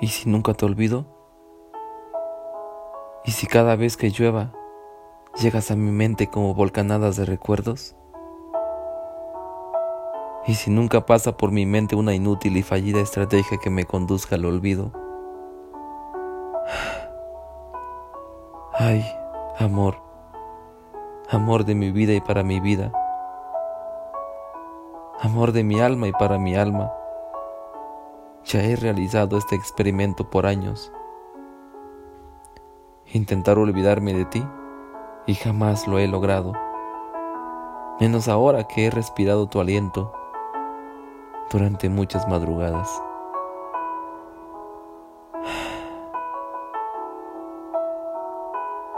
¿Y si nunca te olvido? ¿Y si cada vez que llueva llegas a mi mente como volcanadas de recuerdos? ¿Y si nunca pasa por mi mente una inútil y fallida estrategia que me conduzca al olvido? Ay, amor, amor de mi vida y para mi vida, amor de mi alma y para mi alma. Ya he realizado este experimento por años. Intentar olvidarme de ti y jamás lo he logrado. Menos ahora que he respirado tu aliento durante muchas madrugadas.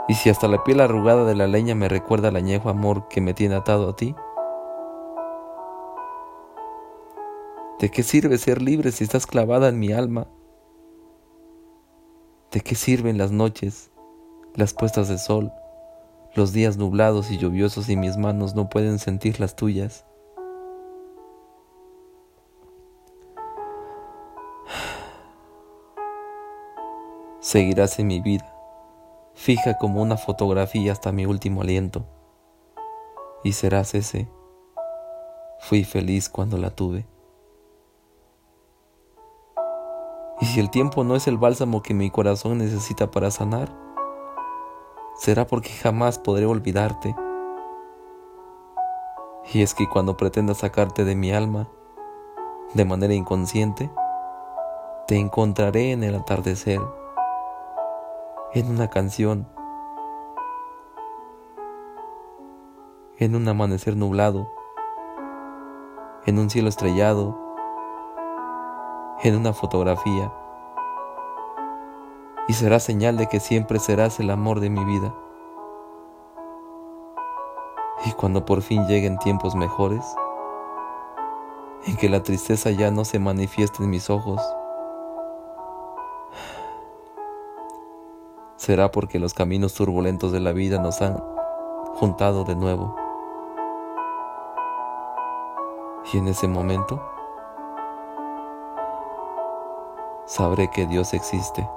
Y si hasta la piel arrugada de la leña me recuerda el añejo amor que me tiene atado a ti, ¿De qué sirve ser libre si estás clavada en mi alma? ¿De qué sirven las noches, las puestas de sol, los días nublados y lluviosos y mis manos no pueden sentir las tuyas? Seguirás en mi vida, fija como una fotografía hasta mi último aliento, y serás ese. Fui feliz cuando la tuve. Si el tiempo no es el bálsamo que mi corazón necesita para sanar, será porque jamás podré olvidarte. Y es que cuando pretenda sacarte de mi alma, de manera inconsciente, te encontraré en el atardecer, en una canción, en un amanecer nublado, en un cielo estrellado, en una fotografía y será señal de que siempre serás el amor de mi vida. Y cuando por fin lleguen tiempos mejores, en que la tristeza ya no se manifieste en mis ojos, será porque los caminos turbulentos de la vida nos han juntado de nuevo. Y en ese momento, sabré que Dios existe.